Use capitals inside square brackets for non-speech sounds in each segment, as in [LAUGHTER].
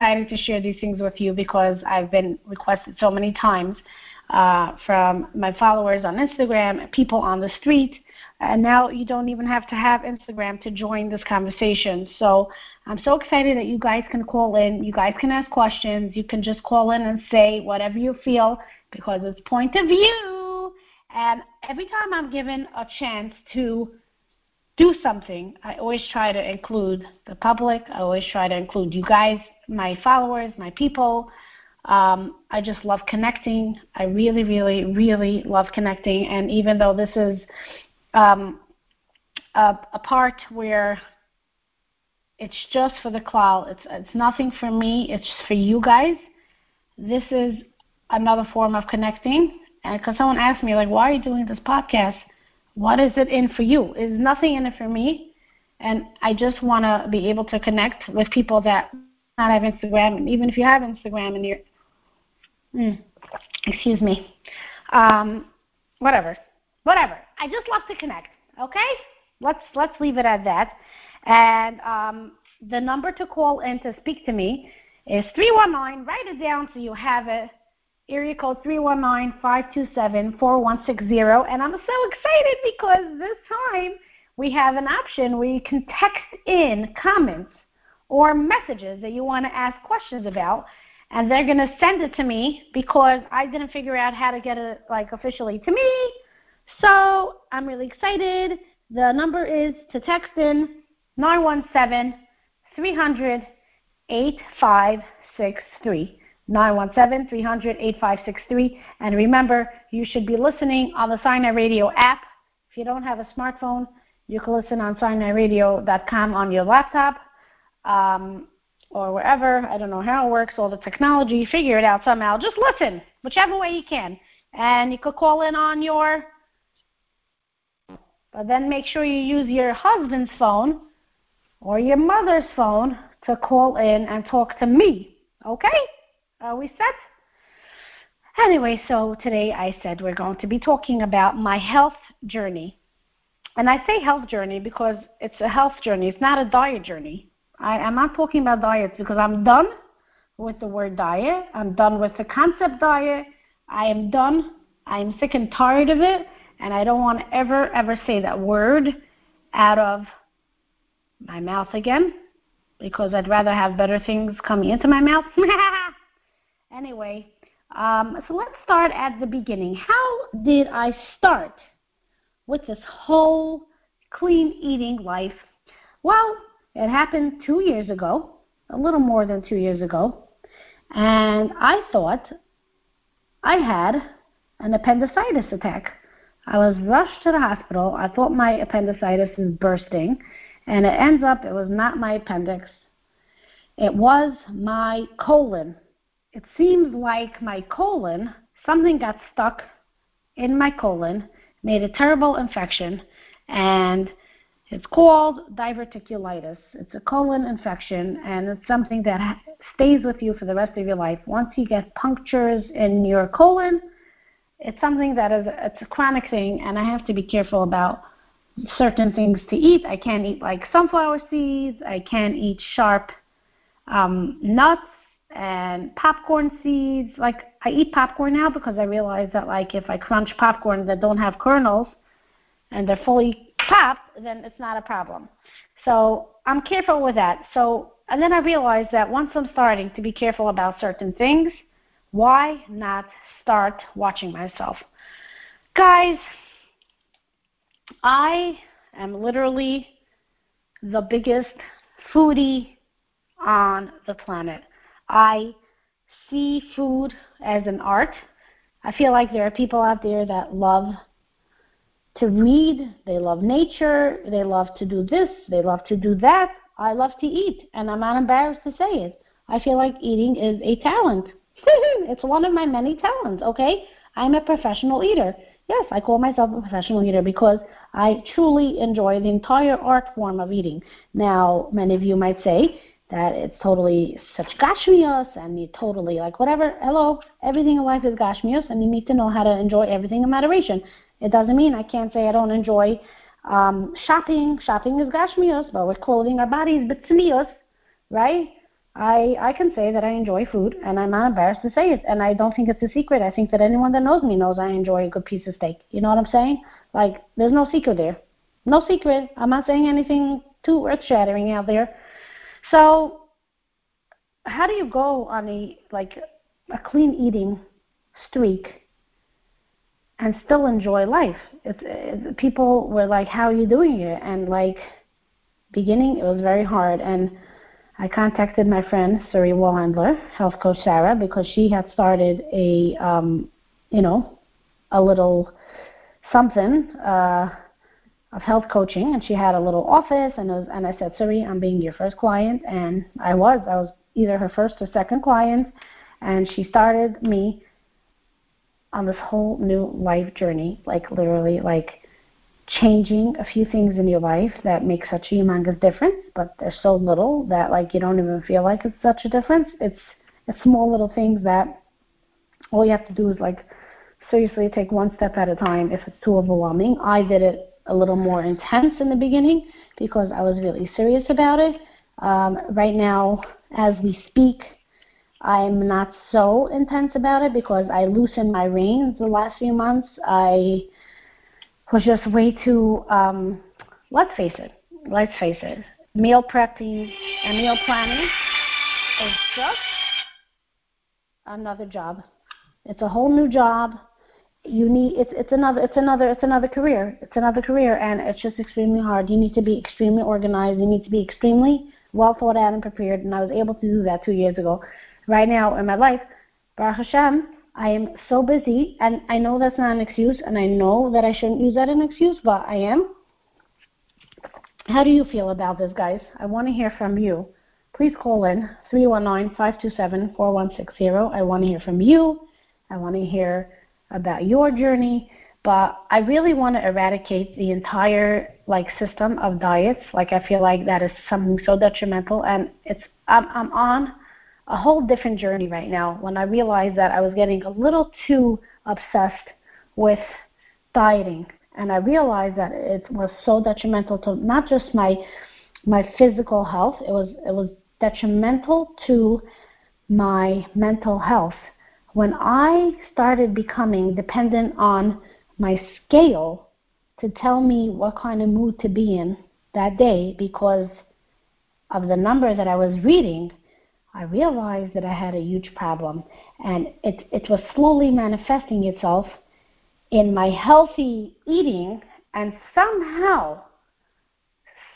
excited to share these things with you because I've been requested so many times uh, from my followers on Instagram, people on the street, and now you don't even have to have Instagram to join this conversation. So I'm so excited that you guys can call in. You guys can ask questions. You can just call in and say whatever you feel because it's point of view. And every time I'm given a chance to do something, I always try to include the public. I always try to include you guys, my followers, my people. Um, I just love connecting. I really, really, really love connecting. And even though this is um, a, a part where it's just for the cloud, it's it's nothing for me. It's for you guys. This is another form of connecting. And because someone asked me, like, why are you doing this podcast? What is it in for you? Is nothing in it for me. And I just want to be able to connect with people that not have Instagram. And even if you have Instagram and you're, mm, excuse me, um, whatever, whatever. I just love to connect. Okay, let's let's leave it at that. And um, the number to call in to speak to me is 319. Write it down so you have it area code 319-527-4160. And I'm so excited because this time we have an option where you can text in comments or messages that you want to ask questions about. And they're going to send it to me because I didn't figure out how to get it like officially to me. So I'm really excited. The number is to text in 917 300 8563. 917 300 8563. And remember, you should be listening on the Sinai Radio app. If you don't have a smartphone, you can listen on SinaiRadio.com on your laptop um, or wherever. I don't know how it works, all the technology. Figure it out somehow. Just listen, whichever way you can. And you could call in on your, but then make sure you use your husband's phone or your mother's phone to call in and talk to me. Okay? Are we set? Anyway, so today I said we're going to be talking about my health journey. And I say health journey because it's a health journey, it's not a diet journey. I, am not talking about diets because I'm done with the word diet. I'm done with the concept diet. I am done. I'm sick and tired of it. And I don't want to ever, ever say that word out of my mouth again because I'd rather have better things coming into my mouth. [LAUGHS] Anyway, um, so let's start at the beginning. How did I start with this whole clean eating life? Well, it happened two years ago, a little more than two years ago, and I thought I had an appendicitis attack. I was rushed to the hospital. I thought my appendicitis was bursting, and it ends up it was not my appendix. It was my colon it seems like my colon, something got stuck in my colon, made a terrible infection, and it's called diverticulitis. It's a colon infection, and it's something that stays with you for the rest of your life. Once you get punctures in your colon, it's something that is it's a chronic thing, and I have to be careful about certain things to eat. I can't eat like sunflower seeds. I can't eat sharp um, nuts and popcorn seeds. Like I eat popcorn now because I realize that like if I crunch popcorn that don't have kernels and they're fully popped, then it's not a problem. So I'm careful with that. So and then I realized that once I'm starting to be careful about certain things, why not start watching myself? Guys, I am literally the biggest foodie on the planet. I see food as an art. I feel like there are people out there that love to read, they love nature, they love to do this, they love to do that. I love to eat, and I'm not embarrassed to say it. I feel like eating is a talent. [LAUGHS] it's one of my many talents, okay? I'm a professional eater. Yes, I call myself a professional eater because I truly enjoy the entire art form of eating. Now, many of you might say, that it's totally such gashmios and you totally like whatever hello everything in life is gashmios and you need to know how to enjoy everything in moderation it doesn't mean i can't say i don't enjoy um shopping shopping is gashmios but we're clothing our bodies but right I I can say that I enjoy food, and I'm not embarrassed to say it. And I don't think it's a secret. I think that anyone that knows me knows I enjoy a good piece of steak. You know what I'm saying? Like there's no secret there. No secret. I'm not saying anything too earth shattering out there. So how do you go on a like a clean eating streak and still enjoy life? It's, it, people were like, "How are you doing it?" And like beginning, it was very hard and I contacted my friend Suri Wallhandler, health coach Sarah, because she had started a, um, you know, a little something uh, of health coaching, and she had a little office. And, was, and I said, Suri, I'm being your first client, and I was. I was either her first or second client, and she started me on this whole new life journey, like literally, like changing a few things in your life that make such a humongous difference, but they're so little that like you don't even feel like it's such a difference. It's it's small little things that all you have to do is like seriously take one step at a time if it's too overwhelming. I did it a little more intense in the beginning because I was really serious about it. Um, right now, as we speak, I'm not so intense about it because I loosened my reins the last few months. I was just way too, um, let's face it, let's face it, meal prepping and meal planning is just another job. It's a whole new job. You need it's it's another it's another it's another career. It's another career and it's just extremely hard. You need to be extremely organized. You need to be extremely well thought out and prepared and I was able to do that two years ago. Right now in my life, Baruch Hashem, I am so busy, and I know that's not an excuse, and I know that I shouldn't use that as an excuse, but I am. How do you feel about this, guys? I want to hear from you. Please call in 319-527-4160. I want to hear from you. I want to hear about your journey, but I really want to eradicate the entire like system of diets. Like I feel like that is something so detrimental, and it's I'm, I'm on a whole different journey right now when I realized that I was getting a little too obsessed with dieting. And I realized that it was so detrimental to not just my my physical health, it was it was detrimental to my mental health. When I started becoming dependent on my scale to tell me what kind of mood to be in that day because of the number that I was reading, I realized that I had a huge problem, and it, it was slowly manifesting itself in my healthy eating, and somehow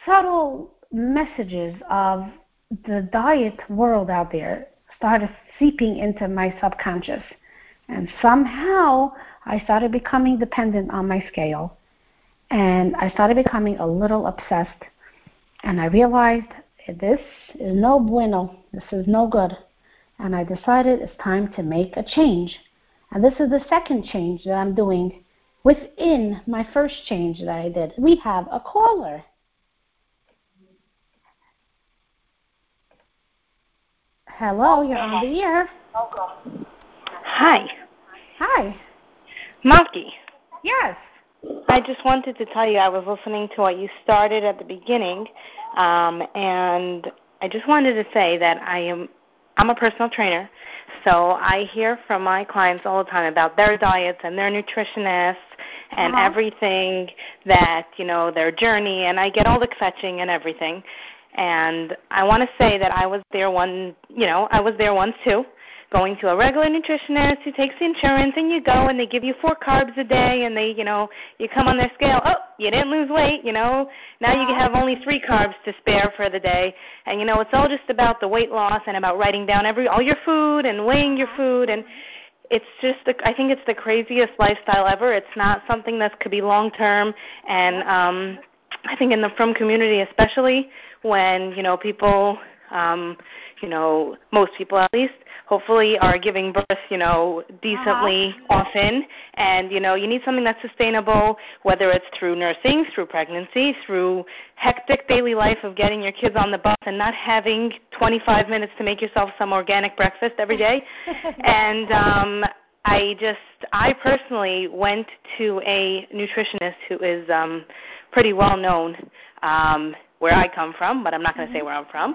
subtle messages of the diet world out there started seeping into my subconscious. And somehow I started becoming dependent on my scale. And I started becoming a little obsessed. And I realized this is no bueno. This is no good. And I decided it's time to make a change. And this is the second change that I'm doing within my first change that I did. We have a caller. Hello, you're on the air. Hi. Hi. Malky. Yes. I just wanted to tell you I was listening to what you started at the beginning, um, and I just wanted to say that I am I'm a personal trainer, so I hear from my clients all the time about their diets and their nutritionists and uh-huh. everything that you know their journey, and I get all the kvetching and everything. And I want to say that I was there one, you know, I was there once too going to a regular nutritionist who takes the insurance and you go and they give you four carbs a day and they you know you come on their scale oh you didn't lose weight you know. Now you have only three carbs to spare for the day. And you know it's all just about the weight loss and about writing down every all your food and weighing your food. And it's just the, I think it's the craziest lifestyle ever. It's not something that could be long term, and um, I think in the frum community, especially when you know people um, you know, most people at least, hopefully are giving birth, you know, decently uh-huh. often. And, you know, you need something that's sustainable, whether it's through nursing, through pregnancy, through hectic daily life of getting your kids on the bus and not having 25 minutes to make yourself some organic breakfast every day. [LAUGHS] and um I just I personally went to a nutritionist who is um pretty well known um where I come from, but I'm not going to say Mm-hmm. where I'm from.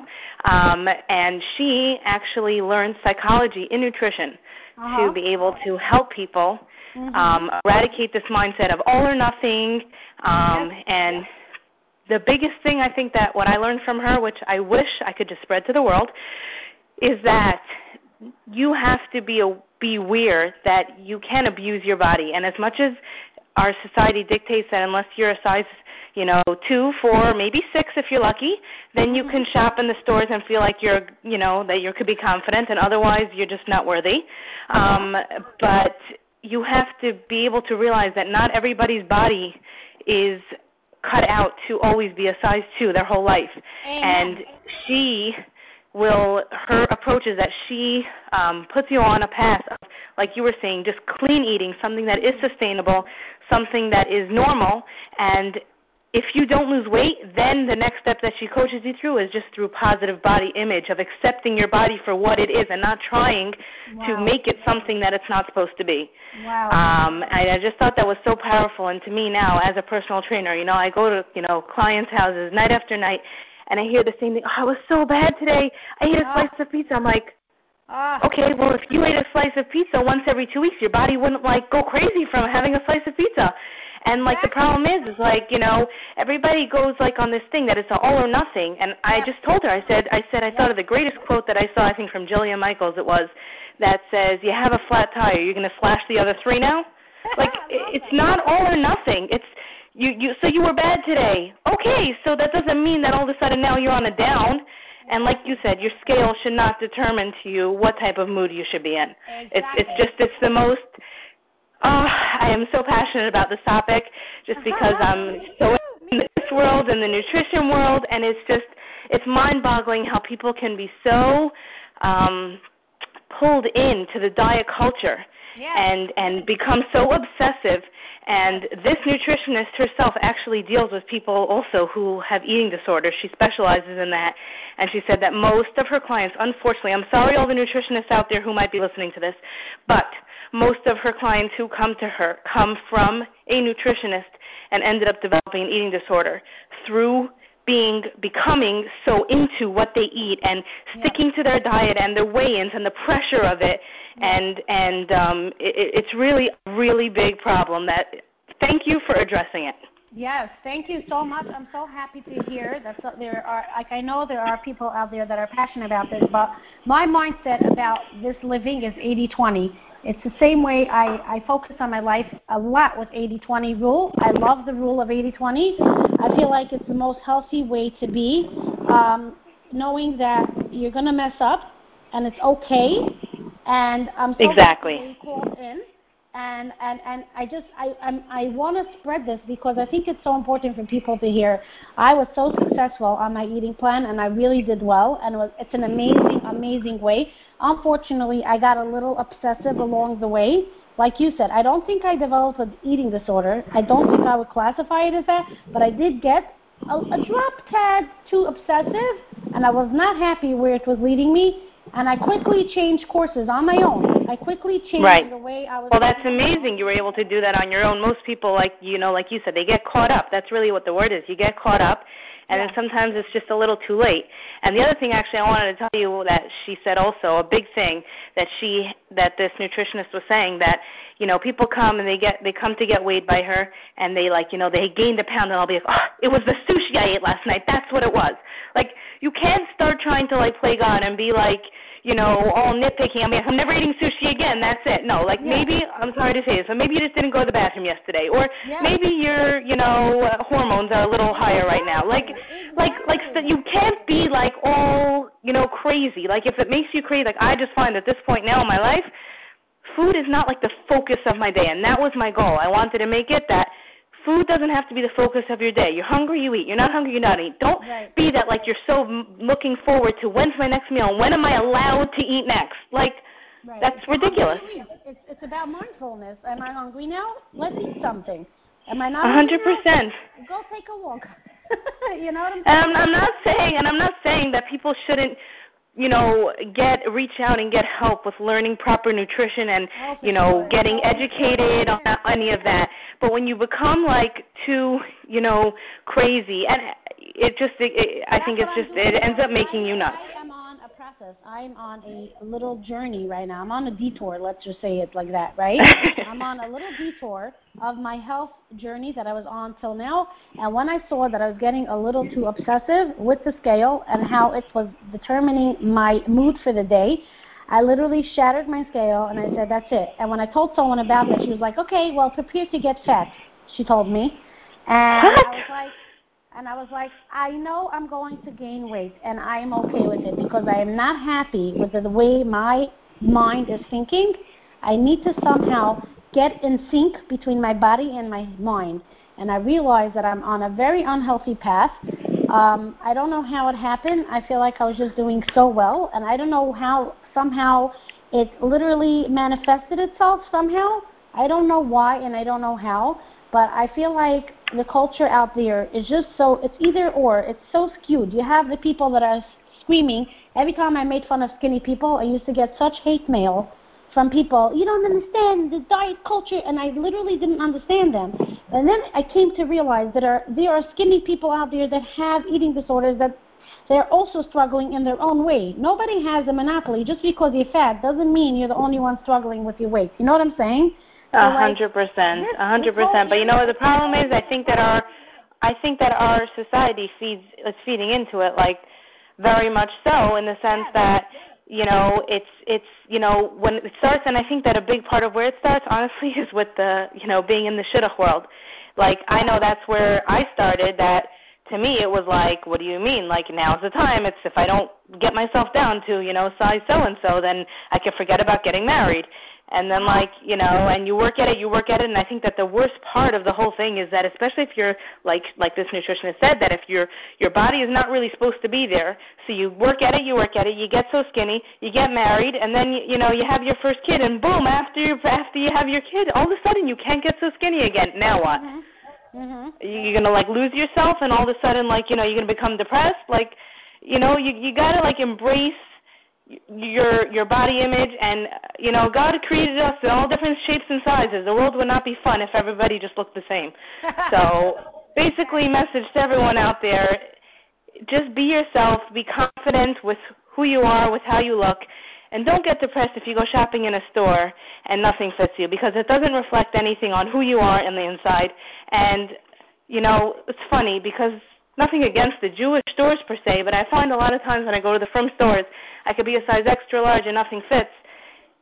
Um, and she actually learned psychology in nutrition Uh-huh. to be able to help people Mhm. um, eradicate this mindset of all or nothing. Um, And the biggest thing I think that what I learned from her, which I wish I could just spread to the world, is that you have to be a, be aware that you can abuse your body. And as much as our society dictates that unless you're a size, you know, two, four, maybe six if you're lucky, then you can shop in the stores and feel like you're, you know, that you could be confident, and otherwise you're just not worthy. Um, but you have to be able to realize that not everybody's body is cut out to always be a size two their whole life. Amen. And she will her approach is that she um, puts you on a path of, like you were saying, just clean eating, something that is sustainable, something that is normal, and if you don't lose weight, then the next step that she coaches you through is just through positive body image of accepting your body for what it is and not trying to make it something that it's not supposed to be. Wow. Um, I, I just thought that was so powerful. And to me now, as a personal trainer, you know, I go to you know clients' houses night after night, and I hear the same thing. Oh, I was so bad today. I ate a Ah. slice of pizza. I'm like, Ah. okay, well, if you ate a slice of pizza once every two weeks, your body wouldn't like go crazy from having a slice of pizza. And like the problem is, is like you know everybody goes like on this thing that it's all or nothing. And I Yeah. just told her, I said, I said I thought of the greatest quote that I saw, I think from Jillian Michaels. It was that says, "You have a flat tire, you're going to slash the other three now." [LAUGHS] Like I it's that. not all or nothing. It's you you so you were bad today. Okay, so that doesn't mean that all of a sudden now you're on a down. And like you said, your scale should not determine to you what type of mood you should be in. It's it's just it's the most oh, I am so passionate about this topic just because I'm so in this world and the nutrition world and it's just it's mind boggling how people can be so um pulled into the diet culture Yeah. and and become so obsessive. And this nutritionist herself actually deals with people also who have eating disorders. She specializes in that. And she said that most of her clients unfortunately i'm sorry all the nutritionists out there who might be listening to this but most of her clients who come to her come from a nutritionist and ended up developing an eating disorder through being becoming so into what they eat and Yeah. sticking to their diet and their weigh-ins and the pressure of it and and um it, it's really a really big problem that thank you for addressing it Yes, thank you so much. I'm so happy to hear that so- there are, like, I know there are people out there that are passionate about this, but my mindset about this living is 80-20. It's the same way I, I focus on my life a lot with 80-20 rule. I love the rule of 80-20. I feel like it's the most healthy way to be, um, knowing that you're going to mess up and it's okay. And I'm so Exactly. called in and and and I just I I'm, I want to spread this because I think it's so important for people to hear. I was so successful on my eating plan, and I really did well, and it was, it's an amazing amazing way. Unfortunately, I got a little obsessive along the way. Like you said, I don't think I developed an eating disorder. I don't think I would classify it as that, but I did get a, a drop tad too obsessive, and I was not happy where it was leading me. And I quickly changed courses on my own. I quickly changed Right. the way I was. well that's amazing you were able to do that on your own most people like you know like you said they get caught up that's really what the word is you get caught up and then sometimes it's just a little too late and the other thing actually i wanted to tell you that she said also a big thing that she that this nutritionist was saying that you know people come and they get they come to get weighed by her and they like you know they gained a pound and i'll be like oh it was the sushi i ate last night. That's what it was. Like you can't start trying to like play god and be like you know all nitpicking. I mean i'm never eating sushi again. That's it. No like Yeah. maybe i'm sorry to say this but maybe you just didn't go to the bathroom yesterday or Yeah. maybe your you know uh, hormones are a little higher right now. Like like like you can't be like all you know crazy like if it makes you crazy like i just find at this point now in my life food is not like the focus of my day and that was my goal i wanted to make it that food doesn't have to be the focus of your day you're hungry you eat you're not hungry you not eat don't Right. be that like you're so m- looking forward to when's my next meal and when am i allowed to eat next like Right. that's ridiculous It's it's about mindfulness. Am I hungry now? Let's eat something. Am I not? a hungry hundred percent. Go take a walk. [LAUGHS] you know what I'm saying? And I'm, I'm not saying, and I'm not saying that people shouldn't, you know, get reach out and get help with learning proper nutrition and, Oh, you know, getting educated on any of that. But when you become like too, you know, crazy, and it just it, it, I think it's just it ends up making you nuts. I am on a process. I'm on a little journey right now. I'm on a detour. Let's just say it like that, right? [LAUGHS] I'm on a little detour of my health journey that I was on till now. And when I saw that I was getting a little too obsessive with the scale and how it was determining my mood for the day, I literally shattered my scale and I said, that's it. And when I told someone about that, she was like, okay, well, prepare to get fat, she told me. And what? I was like, and I was like, I know I'm going to gain weight, and I am okay with it because I am not happy with the way my mind is thinking. I need to somehow get in sync between my body and my mind. And I realized that I'm on a very unhealthy path. Um, I don't know how it happened. I feel like I was just doing so well, and I don't know how somehow it literally manifested itself somehow. I don't know why, and I don't know how, but I feel like the culture out there is just so it's either or. It's so skewed. You have the people that are screaming. Every time I made fun of skinny people, I used to get such hate mail from people. You don't understand the diet culture, and I literally didn't understand them. And then I came to realize that are, there are skinny people out there that have eating disorders that they're also struggling in their own way. Nobody has a monopoly. Just because you're fat doesn't mean you're the only one struggling with your weight. You know what I'm saying? A hundred percent, a hundred percent. But you know what the problem is? I think that our, I think that our society feeds is feeding into it like very much so in the sense that you know it's it's you know when it starts and I think that a big part of where it starts honestly [LAUGHS] is with the you know being in the shidduch world. Like I know that's where I started. That to me it was like, what do you mean? Like now's the time. It's if I don't get myself down to you know size so and so, then I can forget about getting married and then like you know and you work at it you work at it and i think that the worst part of the whole thing is that especially if you're like like this nutritionist said that if your your body is not really supposed to be there so you work at it you work at it you get so skinny you get married and then you, you know you have your first kid and boom after you after you have your kid all of a sudden you can't get so skinny again now what Mm-hmm. Mm-hmm. you're gonna like lose yourself and all of a sudden like you know you're gonna become depressed like you know you you gotta like embrace your your body image and you know God created us in all different shapes and sizes. The world would not be fun if everybody just looked the same. [LAUGHS] so basically message to everyone out there just be yourself, be confident with who you are, with how you look, and don't get depressed if you go shopping in a store and nothing fits you because it doesn't reflect anything on who you are in the inside. And you know, it's funny because nothing against the Jewish stores per se, but I find a lot of times when I go to the frum stores, I could be a size extra large and nothing fits.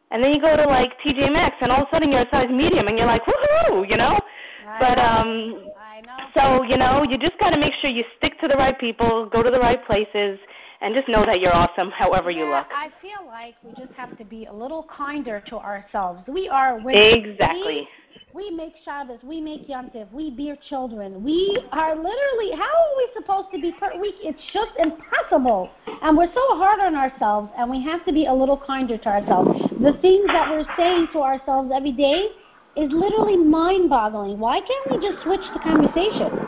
And then you go to like TJ Maxx and all of a sudden you're a size medium and you're like, woohoo, you know? I but um I know. so, you know, you just got to make sure you stick to the right people, go to the right places, and just know that you're awesome however you look. I feel like we just have to be a little kinder to ourselves. We are women. Exactly. We, we make Shabbos. We make Yom Tov. We bear children. We are literally. How are we supposed to be per week? It's just impossible. And we're so hard on ourselves, and we have to be a little kinder to ourselves. The things that we're saying to ourselves every day is literally mind-boggling. Why can't we just switch the conversation?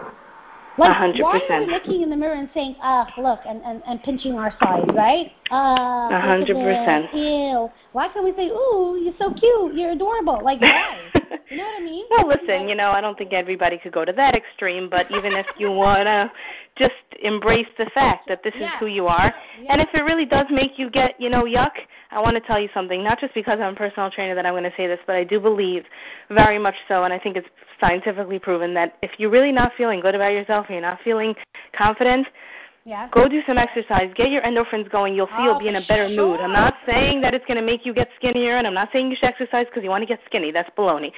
Like, A hundred why are we looking in the mirror and saying, ah, look, and, and, and pinching our sides, right? Ah, A hundred this. percent. Ew. Why can't we say, ooh, you're so cute, you're adorable? Like, why? You know what I mean? Well, listen, you know, I don't think everybody could go to that extreme, but even if you want to just embrace the fact that this is who you are, Yeah. and if it really does make you get, you know, yuck, I want to tell you something, not just because I'm a personal trainer that I'm going to say this, but I do believe very much so, and I think it's scientifically proven that if you're really not feeling good about yourself, and you're not feeling confident, yeah. Go do some exercise. Get your endorphins going. You'll see Oh, you'll be in a better mood. I'm not saying that it's going to make you get skinnier, and I'm not saying you should exercise because you want to get skinny. That's baloney.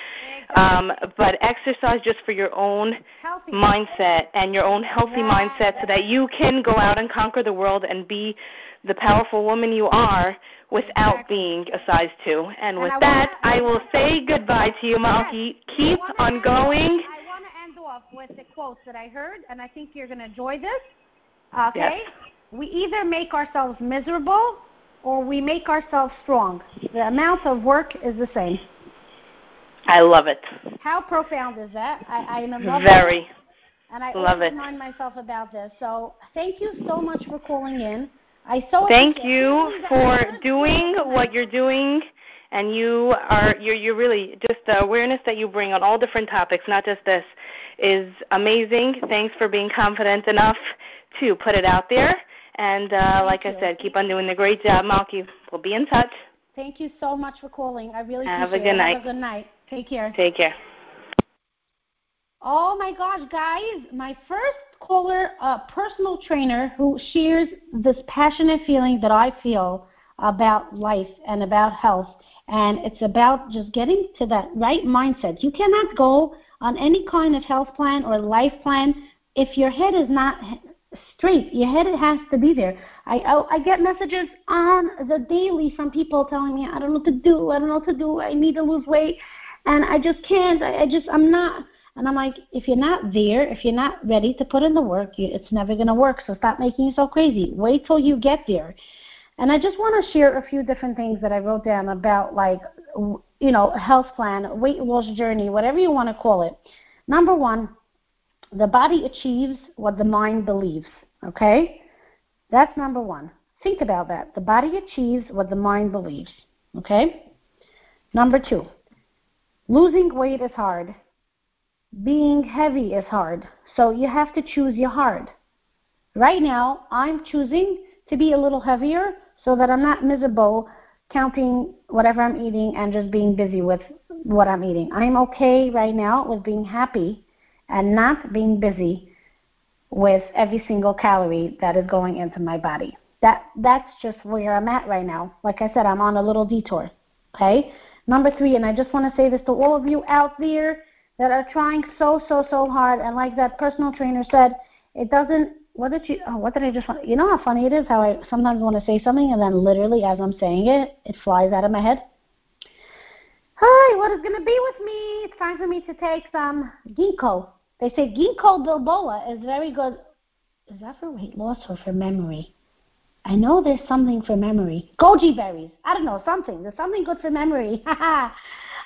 Um, but exercise just for your own Healthy. mindset and your own healthy Yeah. mindset so that you can go out and conquer the world and be the powerful woman you are without Exactly. being a size 2. And, And with I that, wanna- I will say goodbye to you, Malky. Keep on going. I want to end off with the quotes that I heard, and I think you're going to enjoy this. Okay? Yes. We either make ourselves miserable or we make ourselves strong. The amount of work is the same. I love it. How profound is that? I, I am in love with Very. and I Love it. remind myself about this. So thank you so much for calling in. I so Thank you for doing what you're doing and you are you're you're really just the awareness that you bring on all different topics, not just this, is amazing. Thanks for being confident enough to put it out there. And uh, like you. I said, keep on doing the great job, Malky. We'll be in touch. Thank you so much for calling. I really Have appreciate a good it. night. Have a good night. Take care. Take care. Oh my gosh, guys, my first caller, a personal trainer who shares this passionate feeling that I feel about life and about health. And it's about just getting to that right mindset. You cannot go on any kind of health plan or life plan if your head is not straight. Your head has to be there. I, I I get messages on the daily from people telling me I don't know what to do. I don't know what to do. I need to lose weight, and I just can't. I, I just I'm not. And I'm like, if you're not there, if you're not ready to put in the work, you, it's never going to work. So stop making yourself crazy. Wait till you get there. And I just want to share a few different things that I wrote down about, like, you know, health plan, weight loss journey, whatever you want to call it. Number one, the body achieves what the mind believes. Okay? That's number one. Think about that. The body achieves what the mind believes. Okay? Number two, losing weight is hard. Being heavy is hard. So you have to choose your hard. Right now, I'm choosing to be a little heavier so that I'm not miserable counting whatever I'm eating and just being busy with what I'm eating. I'm okay right now with being happy and not being busy with every single calorie that is going into my body. That that's just where I'm at right now. Like I said, I'm on a little detour. Okay? Number 3, and I just want to say this to all of you out there that are trying so so so hard and like that personal trainer said, it doesn't what did you oh, what did I just you know how funny it is how I sometimes want to say something and then literally as I'm saying it, it flies out of my head. Hi, what is going to be with me? It's time for me to take some ginkgo. They say ginkgo biloba is very good. Is that for weight loss or for memory? I know there's something for memory. Goji berries. I don't know, something. There's something good for memory. [LAUGHS] I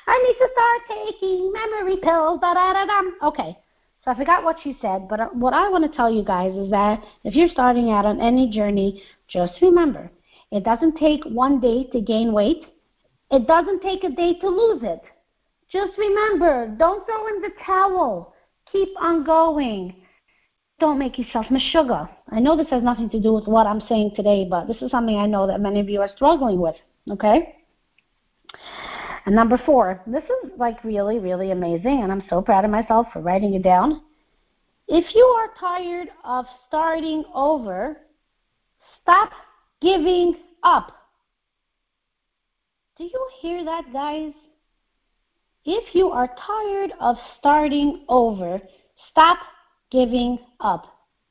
need to start taking memory pills. Da da da. Okay. So I forgot what you said, but uh, what I want to tell you guys is that if you're starting out on any journey, just remember, it doesn't take one day to gain weight. It doesn't take a day to lose it. Just remember, don't throw in the towel. Keep on going. Don't make yourself sugar. I know this has nothing to do with what I'm saying today, but this is something I know that many of you are struggling with. Okay? And number four, this is like really, really amazing, and I'm so proud of myself for writing it down. If you are tired of starting over, stop giving up. Do you hear that, guys? If you are tired of starting over, stop giving up.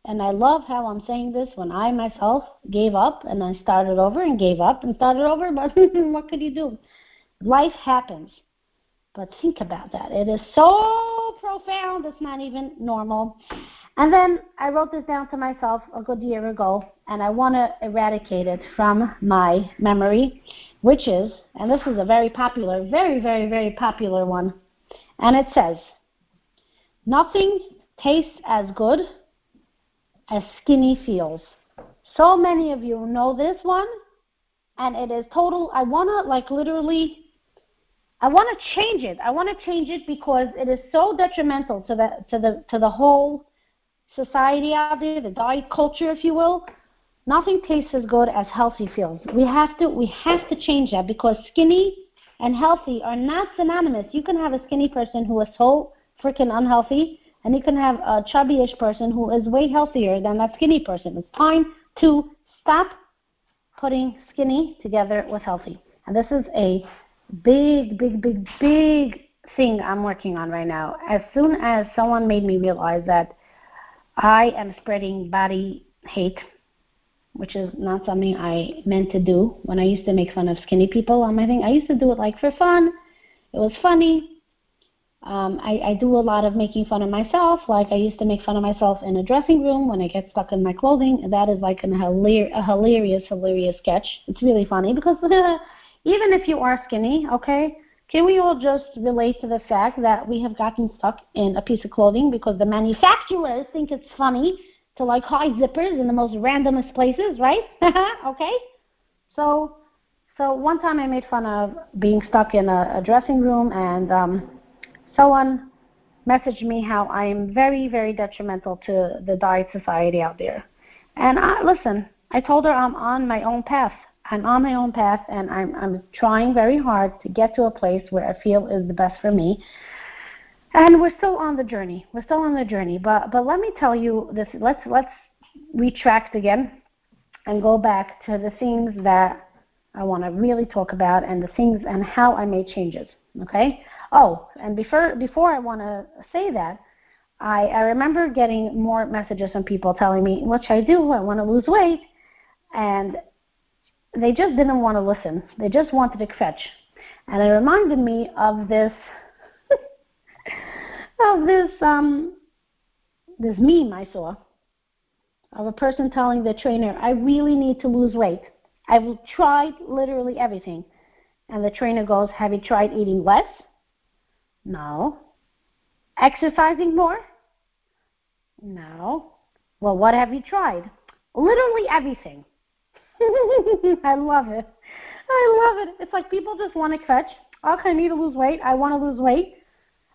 And I love how I'm saying this when I myself gave up and I started over and gave up and started over, but [LAUGHS] what could you do? Life happens. But think about that. It is so profound, it's not even normal. And then I wrote this down to myself a good year ago, and I want to eradicate it from my memory, which is, and this is a very popular, very, very, very popular one, and it says, Nothing tastes as good as skinny feels. So many of you know this one, and it is total. I want to, like, literally I want to change it. I want to change it because it is so detrimental to the to the to the whole society out there, the diet culture, if you will. Nothing tastes as good as healthy feels. We have to we have to change that because skinny and healthy are not synonymous. You can have a skinny person who is so freaking unhealthy, and you can have a chubbyish person who is way healthier than that skinny person. It's time to stop putting skinny together with healthy. And this is a big, big, big, big thing I'm working on right now. As soon as someone made me realize that I am spreading body hate, which is not something I meant to do when I used to make fun of skinny people on my thing. I used to do it like for fun. It was funny. Um, I, I do a lot of making fun of myself. Like I used to make fun of myself in a dressing room when I get stuck in my clothing. That is like an hilar- a hilarious, hilarious sketch. It's really funny because [LAUGHS] even if you are skinny, okay, can we all just relate to the fact that we have gotten stuck in a piece of clothing because the manufacturers think it's funny to like hide zippers in the most randomest places, right? [LAUGHS] okay? So So one time I made fun of being stuck in a, a dressing room, and um, someone messaged me how I am very, very detrimental to the diet society out there. And I, listen, I told her I'm on my own path. I'm on my own path, and I'm I'm trying very hard to get to a place where I feel is the best for me. And we're still on the journey. We're still on the journey. But but let me tell you this. Let's let's retract again and go back to the things that I want to really talk about and the things and how I made changes. Okay. Oh, and before before I want to say that, I I remember getting more messages from people telling me what should I do? I want to lose weight, and they just didn't want to listen. They just wanted to kvetch, and it reminded me of this [LAUGHS] of this um this meme I saw of a person telling the trainer, I really need to lose weight. I've tried literally everything. And the trainer goes, Have you tried eating less? No. Exercising more? No. Well, what have you tried? Literally everything. [LAUGHS] I love it. I love it. It's like people just want to kvetch. Okay, I need to lose weight. I want to lose weight.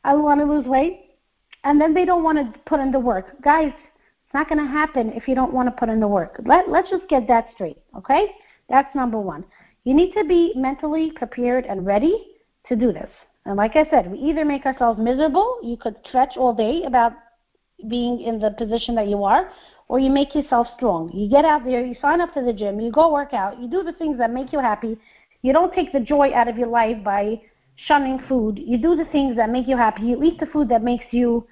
I want to lose weight. And then they don't want to put in the work. Guys, it's not going to happen if you don't want to put in the work. Let, let's just get that straight, okay? That's number one. You need to be mentally prepared and ready to do this. And like I said, we either make ourselves miserable, you could kvetch all day about being in the position that you are, or you make yourself strong. You get out there, you sign up to the gym, you go work out, you do the things that make you happy. You don't take the joy out of your life by shunning food. You do the things that make you happy. You eat the food that makes you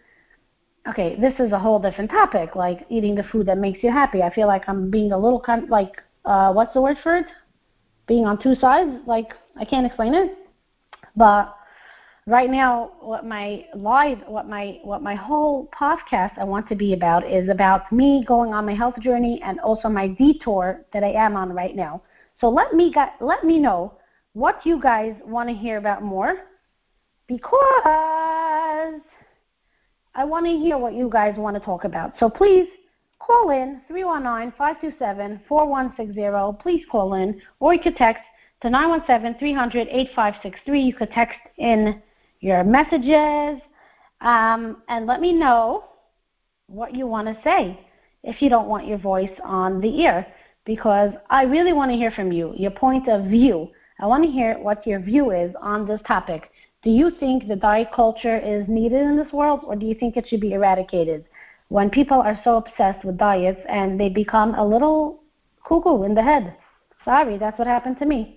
okay, this is a whole different topic, like eating the food that makes you happy. I feel like I'm being a little kind like uh what's the word for it? Being on two sides, like I can't explain it. But right now what my live what my what my whole podcast I want to be about is about me going on my health journey and also my detour that I am on right now. So let me let me know what you guys want to hear about more because I want to hear what you guys want to talk about. So please call in 319-527-4160. Please call in, or you could text to 917-300-8563. You could text in your messages um, and let me know what you want to say if you don't want your voice on the ear because I really want to hear from you, your point of view. I want to hear what your view is on this topic. Do you think the diet culture is needed in this world, or do you think it should be eradicated? When people are so obsessed with diets and they become a little cuckoo in the head. Sorry, that's what happened to me.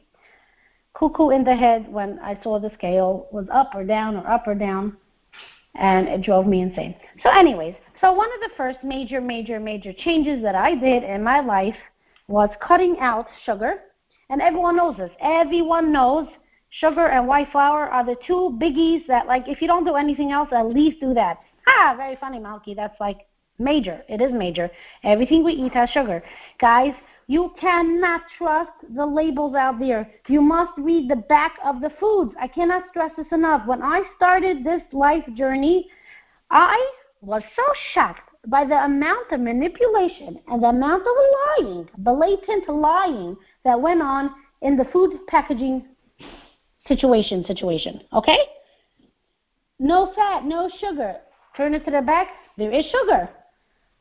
Cuckoo in the head when I saw the scale was up or down or up or down, and it drove me insane. So, anyways, so one of the first major, major, major changes that I did in my life was cutting out sugar. And everyone knows this. Everyone knows Sugar and white flour are the two biggies that, like, if you don't do anything else, at least do that. Ah, Very funny, Malky. That's like major. It is major. Everything we eat has sugar. Guys, you cannot trust the labels out there. You must read the back of the foods. I cannot stress this enough. When I started this life journey, I was so shocked by the amount of manipulation and the amount of lying, blatant lying that went on in the food packaging situation situation. Okay? No fat, no sugar. Turn it to the back, there is sugar.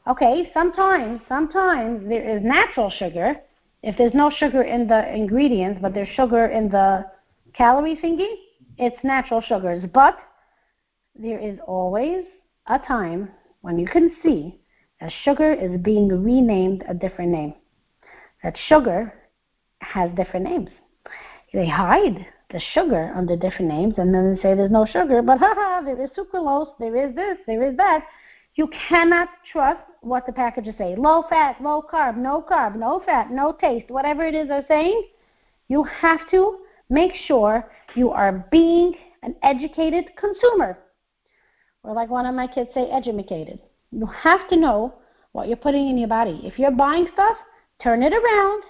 Okay, sometimes, sometimes there is natural sugar. If there's no sugar in the ingredients, but there's sugar in the calorie thingy, it's natural sugars. But there is always a time when you can see that sugar is being renamed a different name. That sugar has different names. They hide the sugar under different names, and then they say there's no sugar, but [LAUGHS] haha, there is sucralose, there is this, there is that. You cannot trust what the packages say. Low fat, low carb, no carb, no fat, no taste, whatever it is they're saying. You have to make sure you are being an educated consumer. Or like one of my kids say, educated. You have to know what you're putting in your body. If you're buying stuff, turn it around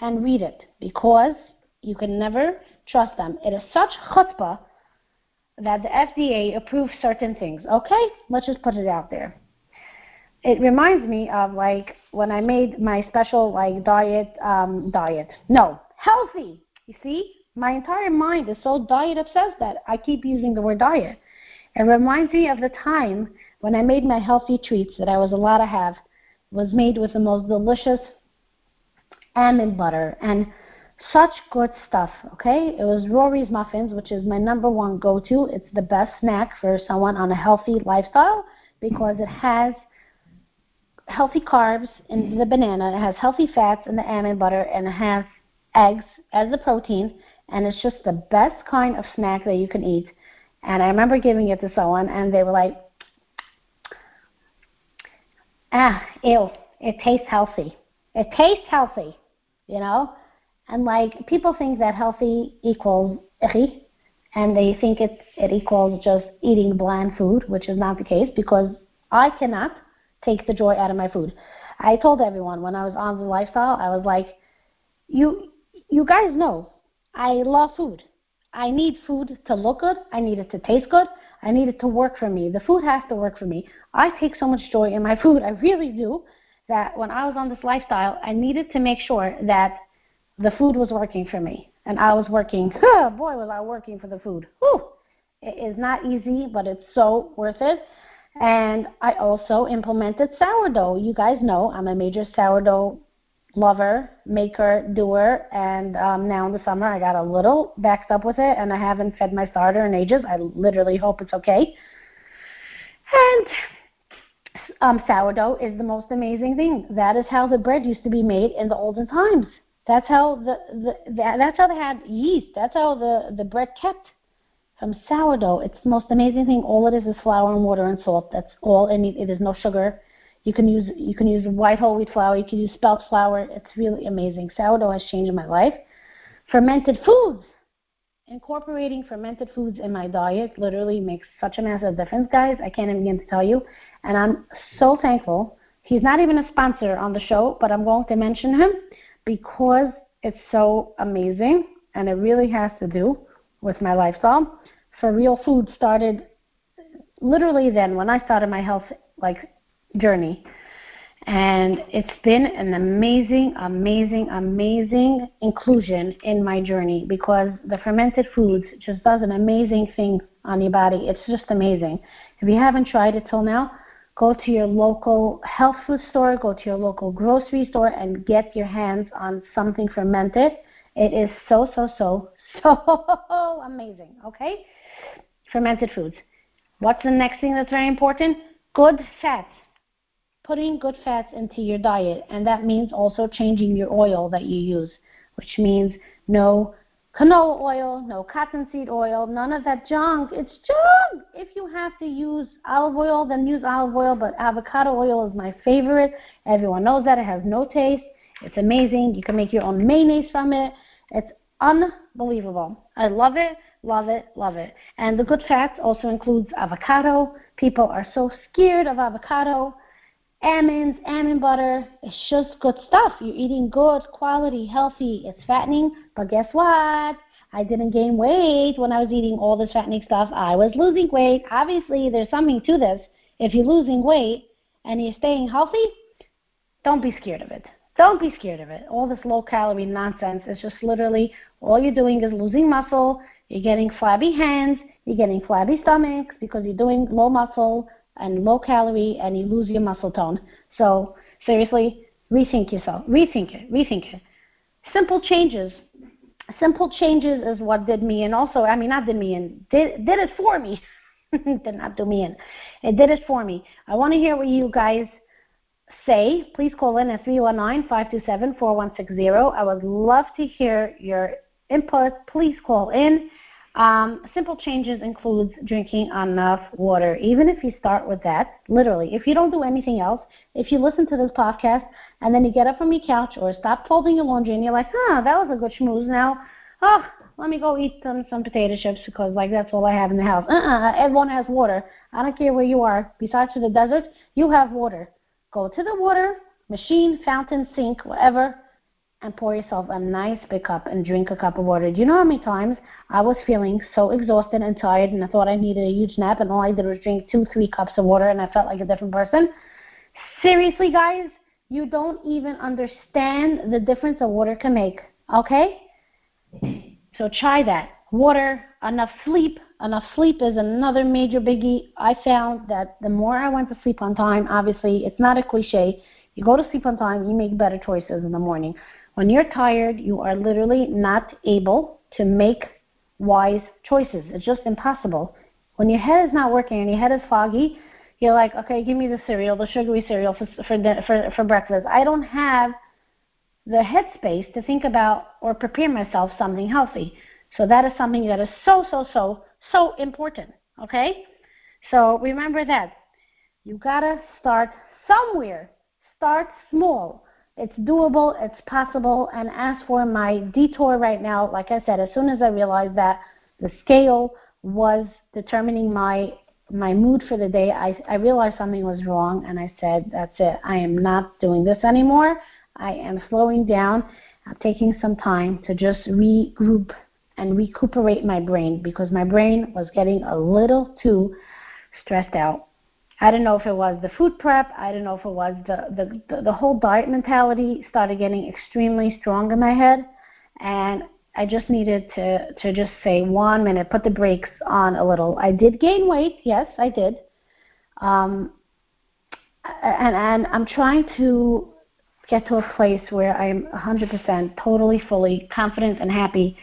and read it because you can never trust them. It is such chutzpah that the FDA approves certain things. Okay, let's just put it out there. It reminds me of like when I made my special like diet, um, diet. No, healthy, You see, my entire mind is so diet obsessed that I keep using the word diet. It reminds me of the time when I made my healthy treats that I was allowed to have. Was made with the most delicious almond butter and such good stuff, okay? It was Rory's Muffins, which is my number one go to. It's the best snack for someone on a healthy lifestyle because it has healthy carbs in the banana, it has healthy fats in the almond butter, and it has eggs as the protein. And it's just the best kind of snack that you can eat. And I remember giving it to someone, and they were like, ah, ew, it tastes healthy. It tastes healthy, you know? And like people think that healthy equals ichi, and they think it it equals just eating bland food, which is not the case because I cannot take the joy out of my food. I told everyone when I was on the lifestyle, I was like, you you guys know I love food. I need food to look good. I need it to taste good. I need it to work for me. The food has to work for me. I take so much joy in my food. [LAUGHS] I really do. That when I was on this lifestyle, I needed to make sure that the food was working for me. And I was working, oh boy, was I working for the food. Whew. It is not easy, but it's so worth it. And I also implemented sourdough. You guys know I'm a major sourdough lover, maker, doer, and um, now in the summer I got a little backed up with it, and I haven't fed my starter in ages. I literally hope it's okay. And um, sourdough is the most amazing thing. That is how the bread used to be made in the olden times. That's how the, the that, that's how they had yeast. That's how the the bread kept from sourdough. It's the most amazing thing. All it is is flour and water and salt. That's all it. It is no sugar. You can use you can use white whole wheat flour. You can use spelt flour. It's really amazing. Sourdough has changed my life. Fermented foods. Incorporating fermented foods in my diet literally makes such a massive difference, guys. I can't even begin to tell you. And I'm so thankful. He's not even a sponsor on the show, but I'm going to mention him because it's so amazing and it really has to do with my lifestyle. For real food started literally then when I started my health like journey. And it's been an amazing, amazing, amazing inclusion in my journey because the fermented foods just does an amazing thing on your body. It's just amazing. If you haven't tried it till now, Go to your local health food store, go to your local grocery store, and get your hands on something fermented. It is so, so, so, [LAUGHS] so amazing. Okay? Fermented foods. What's the next thing that's very important? Good fats. Putting good fats into your diet, and that means also changing your oil that you use, which means no canola oil, no cottonseed oil, none of that junk. It's junk. If you have to use olive oil, then use olive oil, but avocado oil is my favorite. Everyone knows that. It has no taste. It's amazing. You can make your own mayonnaise from it. It's unbelievable. I love it, love it, love it. And the good fats also includes avocado. People are so scared of avocado almonds, almond butter. It's just good stuff. You're eating good, quality, healthy. It's fattening, but guess what? I didn't gain weight when I was eating all this fattening stuff. I was losing weight. Obviously, there's something to this. If you're losing weight and you're staying healthy, don't be scared of it. Don't be scared of it. All this low calorie nonsense is just literally all you're doing is losing muscle. You're getting flabby hands. You're getting flabby stomachs because you're doing low muscle and low calorie and you lose your muscle tone. So seriously, rethink yourself. Rethink it. Rethink it. Simple changes. Simple changes is what did me and also I mean not did me in did did it for me. [LAUGHS] did not do me in. It did it for me. I want to hear what you guys say. Please call in at 319-527-4160. I would love to hear your input. Please call in. Um, simple changes includes drinking enough water. Even if you start with that, literally, if you don't do anything else, if you listen to this podcast and then you get up from your couch or stop folding your laundry and you're like, huh, that was a good schmooze. Now, oh, let me go eat some, some potato chips because like that's all I have in the house. Uh-uh, everyone has water. I don't care where you are. Besides to the desert, you have water. Go to the water machine, fountain, sink, whatever and pour yourself a nice big cup and drink a cup of water. Do you know how many times I was feeling so exhausted and tired and I thought I needed a huge nap and all I did was drink two, three cups of water and I felt like a different person? Seriously, guys, you don't even understand the difference a water can make, okay? So try that. Water, enough sleep. Enough sleep is another major biggie. I found that the more I went to sleep on time, obviously, it's not a cliche. You go to sleep on time, you make better choices in the morning. When you're tired, you are literally not able to make wise choices. It's just impossible. When your head is not working and your head is foggy, you're like, okay, give me the cereal, the sugary cereal for for for, for breakfast. I don't have the headspace to think about or prepare myself something healthy. So that is something that is so so so so important. Okay, so remember that you gotta start somewhere. Start small. It's doable, it's possible, and as for my detour right now, like I said, as soon as I realized that the scale was determining my my mood for the day, I, I realized something was wrong, and I said, "That's it. I am not doing this anymore. I am slowing down. I'm taking some time to just regroup and recuperate my brain because my brain was getting a little too stressed out. I don't know if it was the food prep. I don't know if it was the the the, whole diet mentality started getting extremely strong in my head, and I just needed to to just say one minute, put the brakes on a little. I did gain weight, yes, I did, um, and and I'm trying to get to a place where I'm 100% totally, fully confident and happy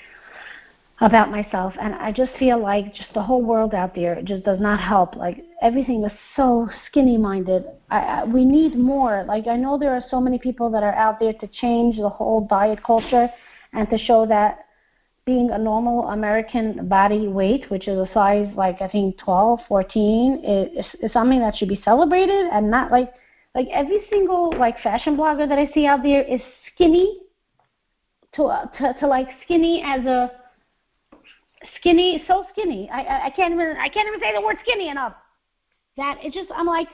about myself. And I just feel like just the whole world out there just does not help. Like everything is so skinny minded. I, I, we need more. Like I know there are so many people that are out there to change the whole diet culture and to show that being a normal American body weight, which is a size like I think 12, 14, is, is something that should be celebrated and not like like every single like fashion blogger that I see out there is skinny to to, to like skinny as a skinny so skinny. I, I can't even I can't even say the word skinny enough. That it just I'm like,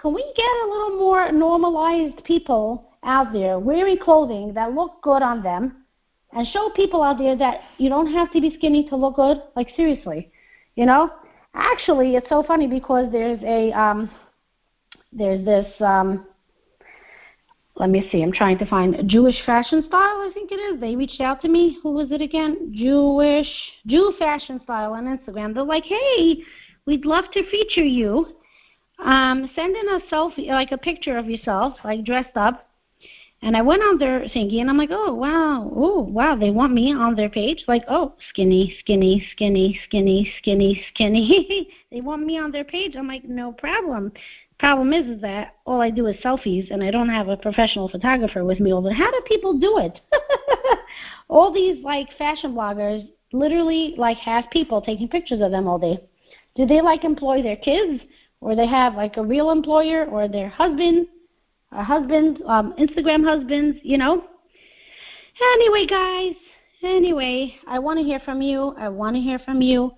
can we get a little more normalized people out there wearing clothing that look good on them? and show people out there that you don't have to be skinny to look good. Like seriously, you know. Actually, it's so funny because there's a um, there's this um, let me see. I'm trying to find Jewish fashion style. I think it is. They reached out to me. Who was it again? Jewish Jew fashion style on Instagram. They're like, hey, we'd love to feature you. Um, send in a selfie, like a picture of yourself, like dressed up, and I went on their thingy and I'm like, oh wow, oh wow, they want me on their page. Like, oh, skinny, skinny, skinny, skinny, skinny, skinny. [LAUGHS] they want me on their page. I'm like, no problem. Problem is, is that all I do is selfies and I don't have a professional photographer with me all the How do people do it? [LAUGHS] all these like fashion bloggers literally like have people taking pictures of them all day. Do they like employ their kids or they have like a real employer or their husband our husbands, um, Instagram husbands, you know. Anyway, guys, anyway, I want to hear from you. I want to hear from you.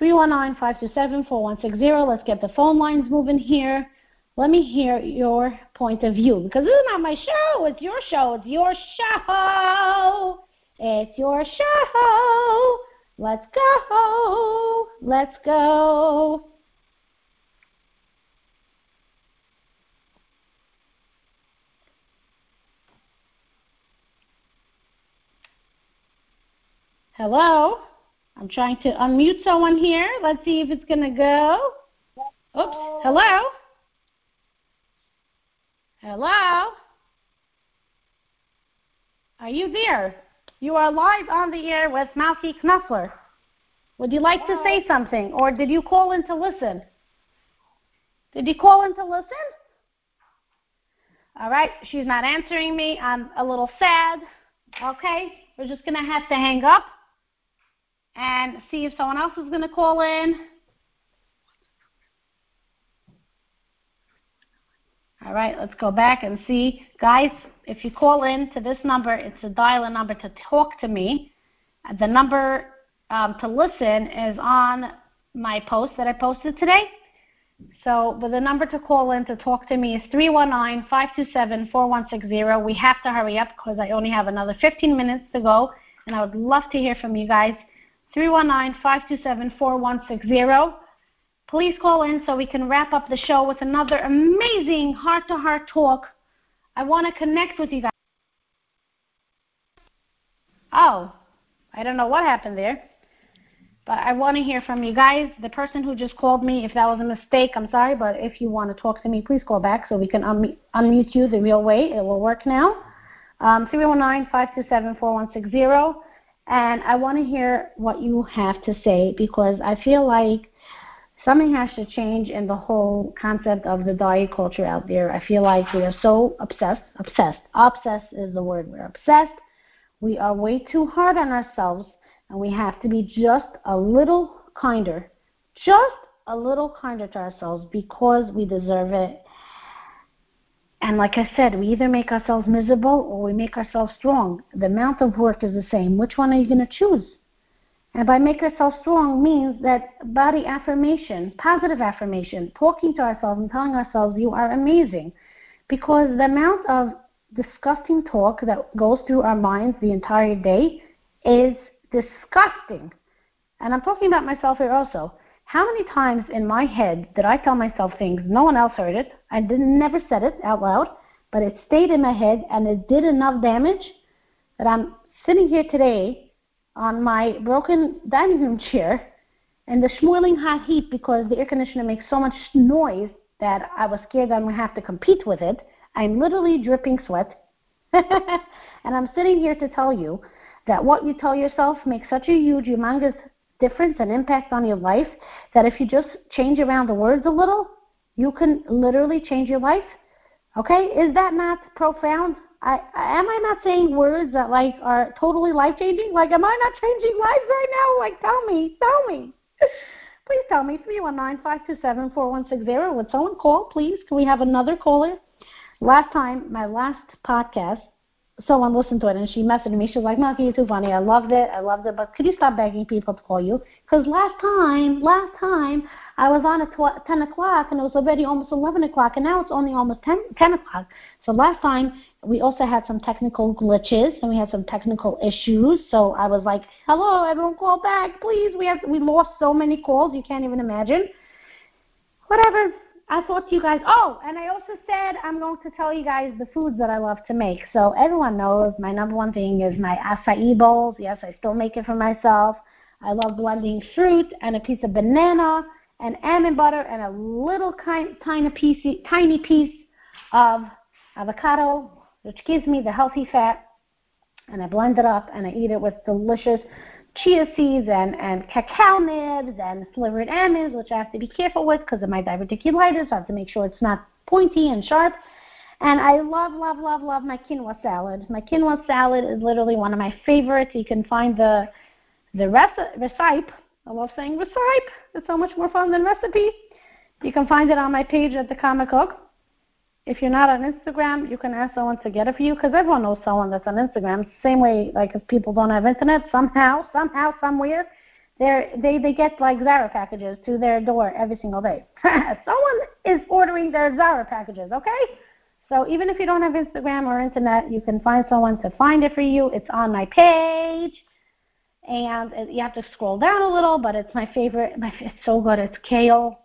319-527-4160. Let's get the phone lines moving here. Let me hear your point of view because this is not my show. It's your show. It's your show. It's your show. Let's go. Let's go. Hello? I'm trying to unmute someone here. Let's see if it's going to go. Oops. Hello? Hello? Are you there? You are live on the air with Mousy Knopfler. Would you like to say something, or did you call in to listen? Did you call in to listen? All right, she's not answering me. I'm a little sad. Okay, we're just going to have to hang up and see if someone else is going to call in. All right, let's go back and see. Guys, if you call in to this number, it's a dial-in number to talk to me. The number um, to listen is on my post that I posted today. So, but the number to call in to talk to me is 319-527-4160. We have to hurry up because I only have another 15 minutes to go, and I would love to hear from you guys. 319-527-4160. Please call in so we can wrap up the show with another amazing heart-to-heart talk. I want to connect with you guys. Oh, I don't know what happened there. But I want to hear from you guys. The person who just called me, if that was a mistake, I'm sorry. But if you want to talk to me, please call back so we can un- unmute you the real way. It will work now. Um, 319-527-4160. And I want to hear what you have to say because I feel like something has to change in the whole concept of the diet culture out there. I feel like we are so obsessed, obsessed. Obsessed is the word. We're obsessed. We are way too hard on ourselves and we have to be just a little kinder, just a little kinder to ourselves because we deserve it. And like I said, we either make ourselves miserable or we make ourselves strong. The amount of work is the same. Which one are you going to choose? And by make ourselves strong means that body affirmation, positive affirmation, talking to ourselves and telling ourselves you are amazing. Because the amount of disgusting talk that goes through our minds the entire day is disgusting. And I'm talking about myself here also. How many times in my head did I tell myself things? No one else heard it. I didn't never said it out loud, but it stayed in my head and it did enough damage that I'm sitting here today on my broken dining room chair in the schmoiling hot heat because the air conditioner makes so much noise that I was scared that I'm to have to compete with it. I'm literally dripping sweat. [LAUGHS] and I'm sitting here to tell you that what you tell yourself makes such a huge, humongous difference and impact on your life that if you just change around the words a little, you can literally change your life. Okay? Is that not profound? I, am I not saying words that like are totally life changing? Like, am I not changing lives right now? Like, tell me, tell me. [LAUGHS] please tell me. Three one nine five two seven four one six zero. Would someone call, please? Can we have another caller? Last time, my last podcast, someone listened to it and she messaged me. She was like, Malky, you're too funny. I loved it. I loved it. But could you stop begging people to call you? Because last time, last time, I was on at tw- 10 o'clock and it was already almost 11 o'clock and now it's only almost 10, 10 o'clock. So last time we also had some technical glitches and we had some technical issues. So I was like, hello, everyone call back, please. We have, we lost so many calls. You can't even imagine. Whatever. I thought you guys, oh, and I also said I'm going to tell you guys the foods that I love to make. So everyone knows my number one thing is my acai bowls. Yes, I still make it for myself. I love blending fruit and a piece of banana and almond butter and a little kind, tiny piece, tiny piece of avocado, which gives me the healthy fat. And I blend it up and I eat it with delicious chia seeds and, and cacao nibs and slivered almonds, which I have to be careful with because of my diverticulitis. I have to make sure it's not pointy and sharp. And I love, love, love, love my quinoa salad. My quinoa salad is literally one of my favorites. You can find the the reci- recipe. I love saying recipe. It's so much more fun than recipe. You can find it on my page at the Comic Cook. If you're not on Instagram, you can ask someone to get it for you because everyone knows someone that's on Instagram. Same way, like if people don't have internet, somehow, somehow, somewhere, they they they get like Zara packages to their door every single day. [LAUGHS] someone is ordering their Zara packages, okay? So even if you don't have Instagram or internet, you can find someone to find it for you. It's on my page, and you have to scroll down a little, but it's my favorite. It's so good. It's kale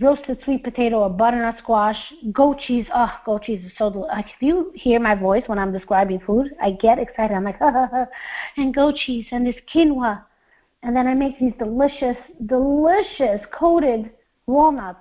roasted sweet potato or butternut squash, goat cheese. Oh, goat cheese is so delicious. Like, if you hear my voice when I'm describing food, I get excited. I'm like, ha, ha, ha. and goat cheese and this quinoa. And then I make these delicious, delicious coated walnuts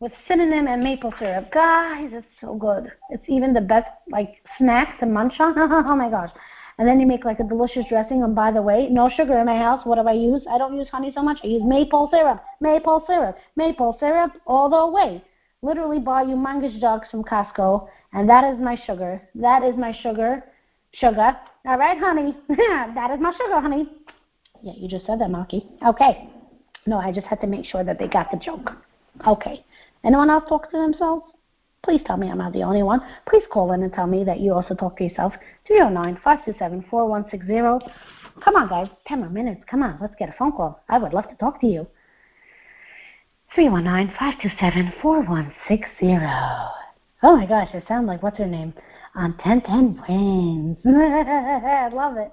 with cinnamon and maple syrup. Guys, it's so good. It's even the best like snack to munch on. [LAUGHS] oh my gosh and then you make like a delicious dressing. And by the way, no sugar in my house. What do I use? I don't use honey so much. I use maple syrup, maple syrup, maple syrup all the way. Literally buy humongous jugs from Costco, and that is my sugar. That is my sugar. Sugar. All right, honey. [LAUGHS] that is my sugar, honey. Yeah, you just said that, Malky. Okay. No, I just had to make sure that they got the joke. Okay. Anyone else talk to themselves? Please tell me I'm not the only one. Please call in and tell me that you also talk to yourself. 309-527-4160. Come on, guys. 10 more minutes. Come on. Let's get a phone call. I would love to talk to you. 319-527-4160. Oh my gosh, I sound like what's her name um, on 1010 Wins. [LAUGHS] I love it.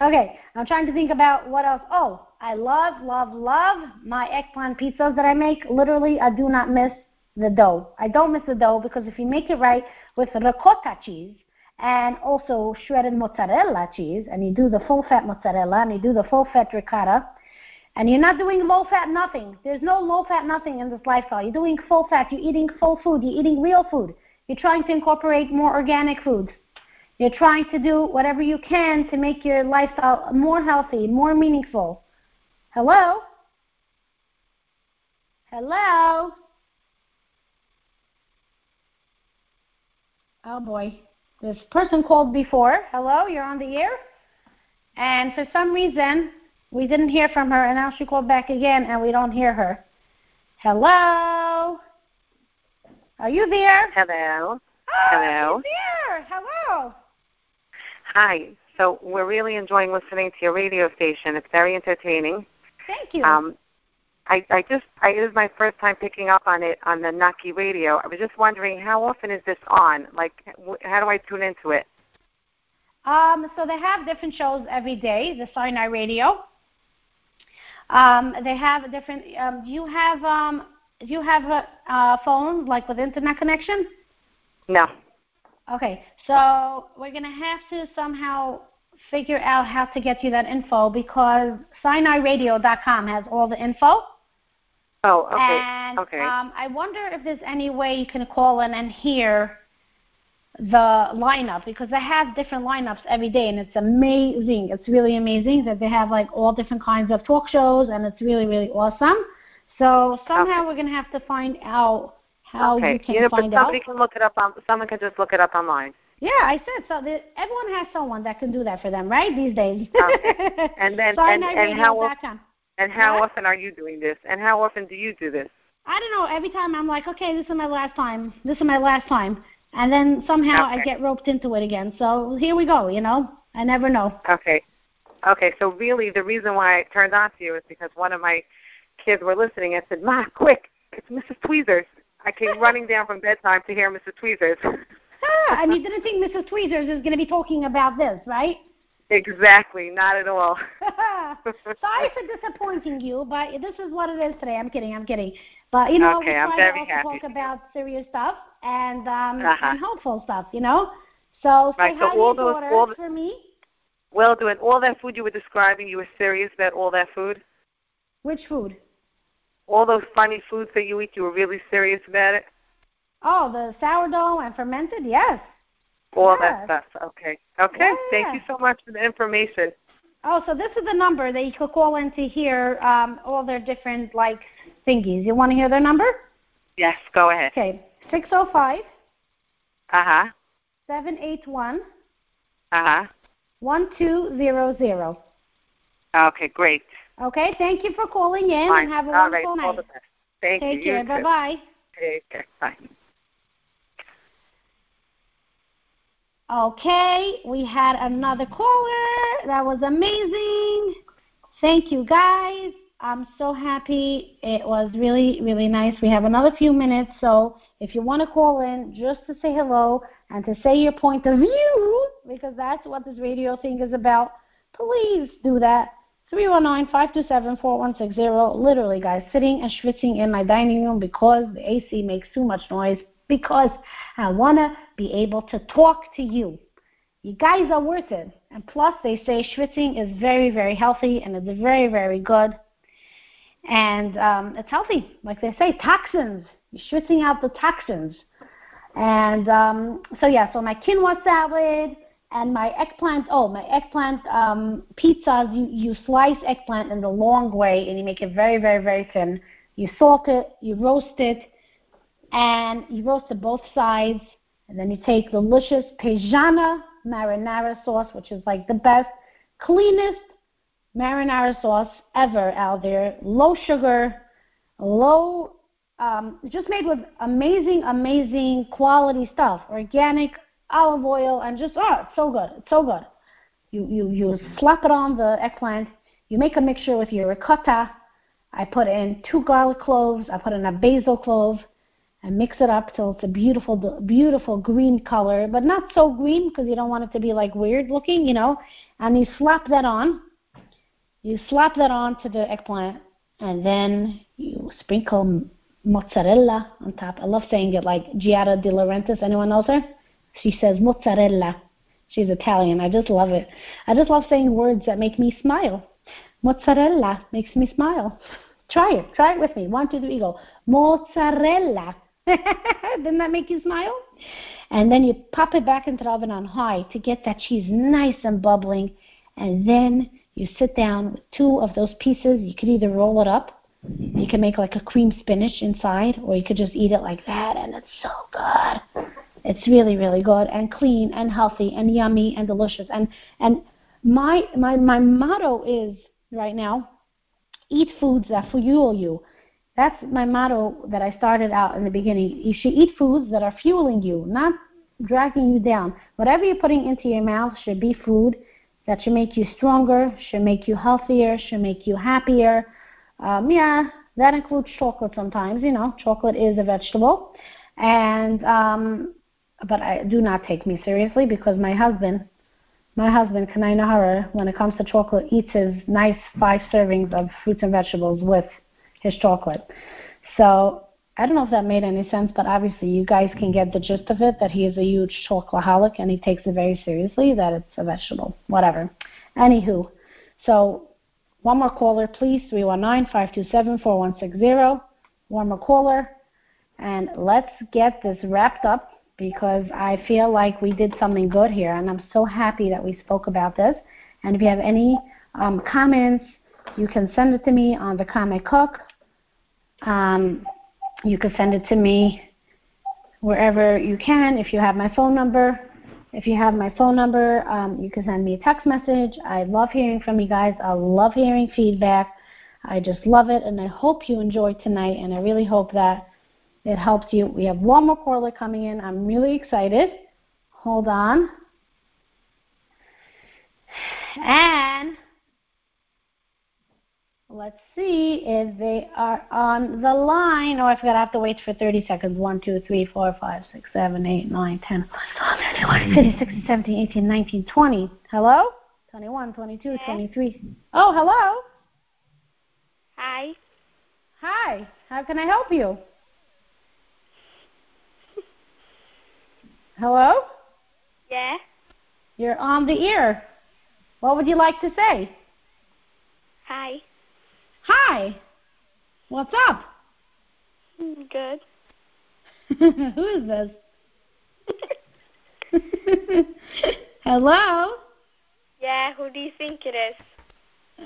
Okay, I'm trying to think about what else. Oh, I love, love, love my eggplant pizzas that I make. Literally, I do not miss the dough. I don't miss the dough because if you make it right with ricotta cheese and also shredded mozzarella cheese, and you do the full fat mozzarella, and you do the full fat ricotta, and you're not doing low fat nothing. There's no low fat nothing in this lifestyle. You're doing full fat. You're eating full food. You're eating real food. You're trying to incorporate more organic foods. You're trying to do whatever you can to make your lifestyle more healthy, more meaningful. Hello? Hello? Oh boy. This person called before. Hello, you're on the air. And for some reason, we didn't hear from her, and now she called back again, and we don't hear her. Hello? Are you there? Hello. Oh, Hello. she's here. Hello. Hi. So we're really enjoying listening to your radio station. It's very entertaining. Thank you. Um, I, I just, I, it is my first time picking up on it on the Naki radio. I was just wondering, how often is this on? Like, wh- how do I tune into it? Um, so they have different shows every day, the Sinai Radio. Um, they have a different. Um, do you have um, do you have a uh, phone like with internet connection? No. Okay, so we're gonna have to somehow figure out how to get you that info because SinaiRadio.com has all the info. Oh, okay. And okay. um, I wonder if there's any way you can call in and hear the lineup because they have different lineups every day and it's amazing. It's really amazing that they have like all different kinds of talk shows and it's really, really awesome. So somehow Okay. we're gonna have to find out how okay. you can you know, but find out. somebody can look it up on. Someone can just look it up online. Yeah, I said so. The, everyone has someone that can do that for them, right? These days. Okay. And then, [LAUGHS] and, and how SinaiRadio.com. and how What? often are you doing this? And how often do you do this? I don't know. Every time I'm like, okay, this is my last time. This is my last time, and then somehow I get roped into it again. So here we go. You know, I never know. Okay. Okay, so really the reason why I turned on to you is because one of my kids were listening and said, Ma, quick, it's Mrs. Tweezers. I came [LAUGHS] running down from bedtime to hear Mrs. Tweezers. [LAUGHS] Ah, and you didn't think Mrs. Tweezers is going to be talking about this, right? Exactly, not at all. [LAUGHS] [LAUGHS] Sorry for disappointing you, but this is what it is today. I'm kidding. I'm kidding. But you know, Okay, we I'm try to also happy. talk about serious stuff and um Uh-huh. and hopeful stuff. You know. So say Right, so hi to your those- daughter all the- for me. well, doing all that food you were describing, you were serious about all that food? Which food? All those funny foods that you eat, you were really serious about it? Oh, the sourdough and fermented. Yes. All Yes. that stuff. Okay. Okay. Thank you so much for the information. Oh, so this is the number that you could call in to hear um, all their different like thingies. You want to hear their number? Yes, go ahead. Okay, six zero five Uh huh. seven eight one Uh huh. one two zero zero. Okay, great. Okay, thank you for calling in Fine. and have a All right. wonderful All night. the best. Thank Take you. care. You Bye bye. Take care. Bye. Okay, we had another caller. That was amazing. Thank you, guys. I'm so happy. It was really, really nice. We have another few minutes, so if you want to call in just to say hello and to say your point of view, because that's what this radio thing is about, please do that. 319-527-4160. Literally, guys, sitting and schwitzing in my dining room because the AC makes too much noise because I want to be able to talk to you. You guys are worth it. And plus, they say schwitzing is very, very healthy and it's very, very good. And um, it's healthy. Like they say, toxins. You're schwitzing out the toxins. And um, so, yeah, so my quinoa salad and my eggplant. Oh, my eggplant um, pizzas, you, you slice eggplant in the long way and you make it very, very, very thin. You salt it, you roast it, and you roast it both sides. And then you take delicious Paesana marinara sauce, which is like the best, cleanest marinara sauce ever out there. Low sugar, low, um, just made with amazing, amazing quality stuff. Organic olive oil and just oh, it's so good. It's so good. You you you slap it on the eggplant. You make a mixture with your ricotta. I put in two garlic cloves. I put in a basil clove and mix it up till it's a beautiful, beautiful green color, but not so green because you don't want it to be like weird looking, you know. And you slap that on. You slap that on to the eggplant, and then you sprinkle mozzarella on top. I love saying it like Giada De Laurentiis. Anyone knows her? She says mozzarella. She's Italian. I just love it. I just love saying words that make me smile. Mozzarella makes me smile. Try it. Try it with me. One, two, three, go. Mozzarella. [LAUGHS] Didn't that make you smile? And then you pop it back into the oven on high to get that cheese nice and bubbling. And then you sit down with two of those pieces. You could either roll it up. You can make like a cream spinach inside, or you could just eat it like that, and it's so good. It's really, really good and clean and healthy and yummy and delicious. And and my my my motto is right now, eat foods that fuel you. That's my motto that I started out in the beginning. You should eat foods that are fueling you, not dragging you down. Whatever you're putting into your mouth should be food that should make you stronger, should make you healthier, should make you happier. Um, yeah, that includes chocolate sometimes. You know, chocolate is a vegetable, and um, but I do not take me seriously because my husband, my husband Kanai Nahara, when it comes to chocolate, eats his nice five servings of fruits and vegetables with his chocolate. So I don't know if that made any sense, but obviously you guys can get the gist of it that he is a huge chocoholic and he takes it very seriously that it's a vegetable. Whatever. Anywho, so one more caller, please, 319-527-4160. One more caller. And let's get this wrapped up because I feel like we did something good here, and I'm so happy that we spoke about this. And if you have any um, comments, you can send it to me on the Comic Cook. Um, you can send it to me wherever you can. If you have my phone number, if you have my phone number, um, you can send me a text message. I love hearing from you guys. I love hearing feedback. I just love it, and I hope you enjoyed tonight. And I really hope that it helped you. We have one more caller coming in. I'm really excited. Hold on. And let's see if they are on the line. Oh, I forgot I have to wait for 30 seconds. 1, 2, 3, 4, 5, 6, 7, 8, 9, 10, 11, 12, 16, 17, 18, 19, 20. Hello? 21, 22, Yes. 23. Oh, hello. Hi. Hi. How can I help you? [LAUGHS] Hello? Yeah. You're on the ear. What would you like to say? Hi. Hi. What's up? Good. [LAUGHS] Who is this? [LAUGHS] Hello? Yeah. Who do you think it is?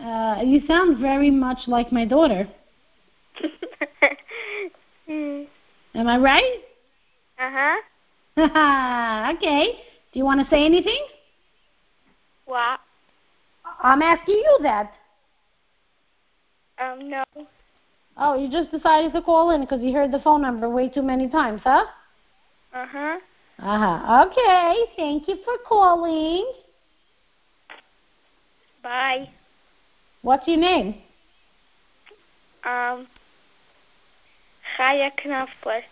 Uh, you sound very much like my daughter. [LAUGHS] mm. Am I right? Uh huh. okay. Do you want to say anything? What? I'm asking you that. Um. No. Oh, you just decided to call in because you heard the phone number way too many times, huh? Uh huh. Uh-huh. Okay. Thank you for calling. Bye. What's your name? Um. Chaya Knopfler.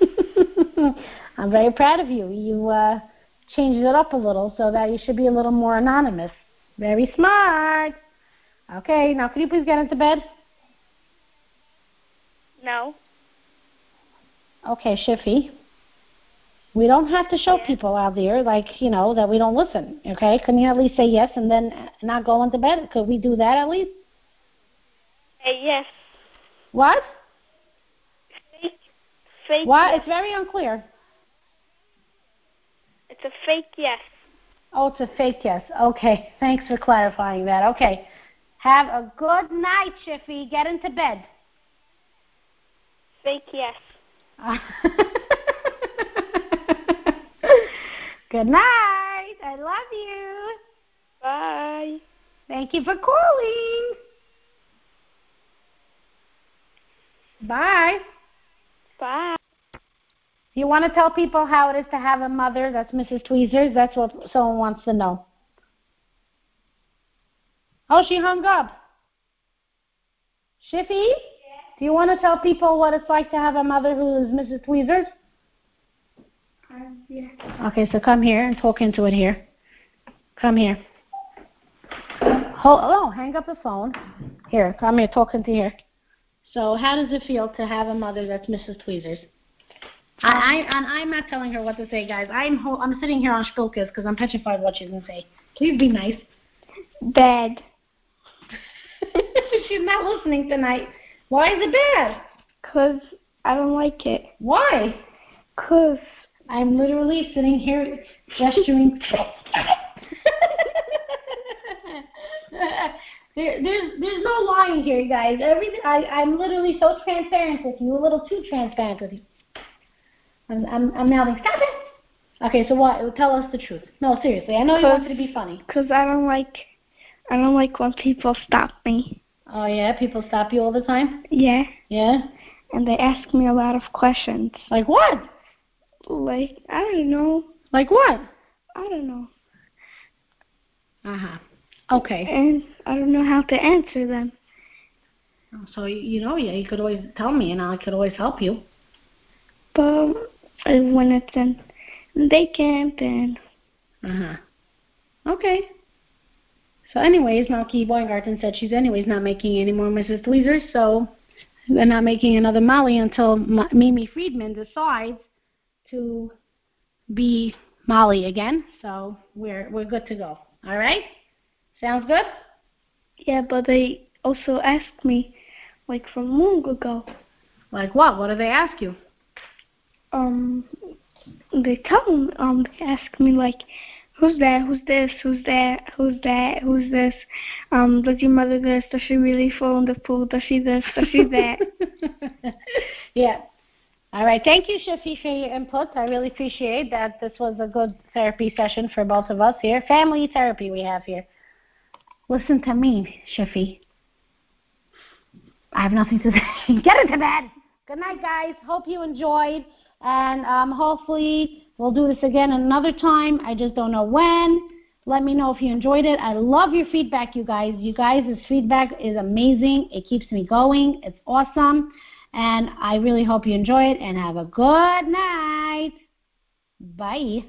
[LAUGHS] I'm very proud of you. You uh, changed it up a little so that you should be a little more anonymous. Very smart. Okay, now can you please get into bed? No. Okay, Shiffy. We don't have to show Yeah. people out there, like, you know, that we don't listen, okay? Can you at least say yes and then not go into bed? Could we do that at least? Hey, yes. What? Fake. Fake. What? Yes. It's very unclear. It's a fake yes. Oh, it's a fake yes. Okay, [LAUGHS] thanks for clarifying that. Okay. Have a good night, Shiffy. Get into bed. Fake yes. [LAUGHS] Good night. I love you. Bye. Thank you for calling. Bye. Bye. You want to tell people how it is to have a mother that's Mrs. Tweezers? That's what someone wants to know. Oh, she hung up. Shiffy? Do you want to tell people what it's like to have a mother who is Mrs. Tweezers? Um, yeah. Okay, so come here and talk into it here. Come here. Hold, oh, hang up the phone. Here, come here, talk into here. So, how does it feel to have a mother that's Mrs. Tweezers? I, I and I'm not telling her what to say, guys. I'm ho- I'm sitting here on Spilkas because I'm petrified what she's gonna say. Please be nice. Bad. She's not listening tonight. Why is it bad? Cause I don't like it. Why? Cause I'm literally sitting here gesturing. [LAUGHS] there, there's there's no lying here, guys. Everything I I'm literally so transparent with you, a little too transparent with you. I'm I'm I'm mouthing. Stop it. Okay, so what? Tell us the truth. No, seriously. I know you wanted to be funny. cause I don't like I don't like when people stop me. Oh yeah, people stop you all the time. Yeah. Yeah. And they ask me a lot of questions. Like what? Like I don't know. Like what? I don't know. Uh huh. Okay. And I don't know how to answer them. So you you know, yeah, you could always tell me, and I could always help you. But when it's in day camp and Uh huh. Okay. So, anyways, Malky Weingarten said she's anyways not making any more Mrs. Tweezers, so they're not making another Molly until M- Mimi Friedman decides to be Molly again. So we're we're good to go. All right. Sounds good. yeah, but they also asked me like from long ago. Like what? What do they ask you? Um, they tell me, um, they ask me like, who's that? Who's this? Who's that? Who's that? Who's this? Um, does your mother this? Does she really fall in the pool? Does she this? Does she that? [LAUGHS] yeah. All right. Thank you, Shiffy, for your input. I really appreciate that. This was a good therapy session for both of us here. Family therapy we have here. Listen to me, Shiffy. I have nothing to [LAUGHS] say. Get into bed. Good night, guys. Hope you enjoyed. And um, hopefully we'll do this again another time. I just don't know when. Let me know if you enjoyed it. I love your feedback, you guys. You guys' feedback is amazing. It keeps me going. It's awesome. And I really hope you enjoy it and have a good night. Bye.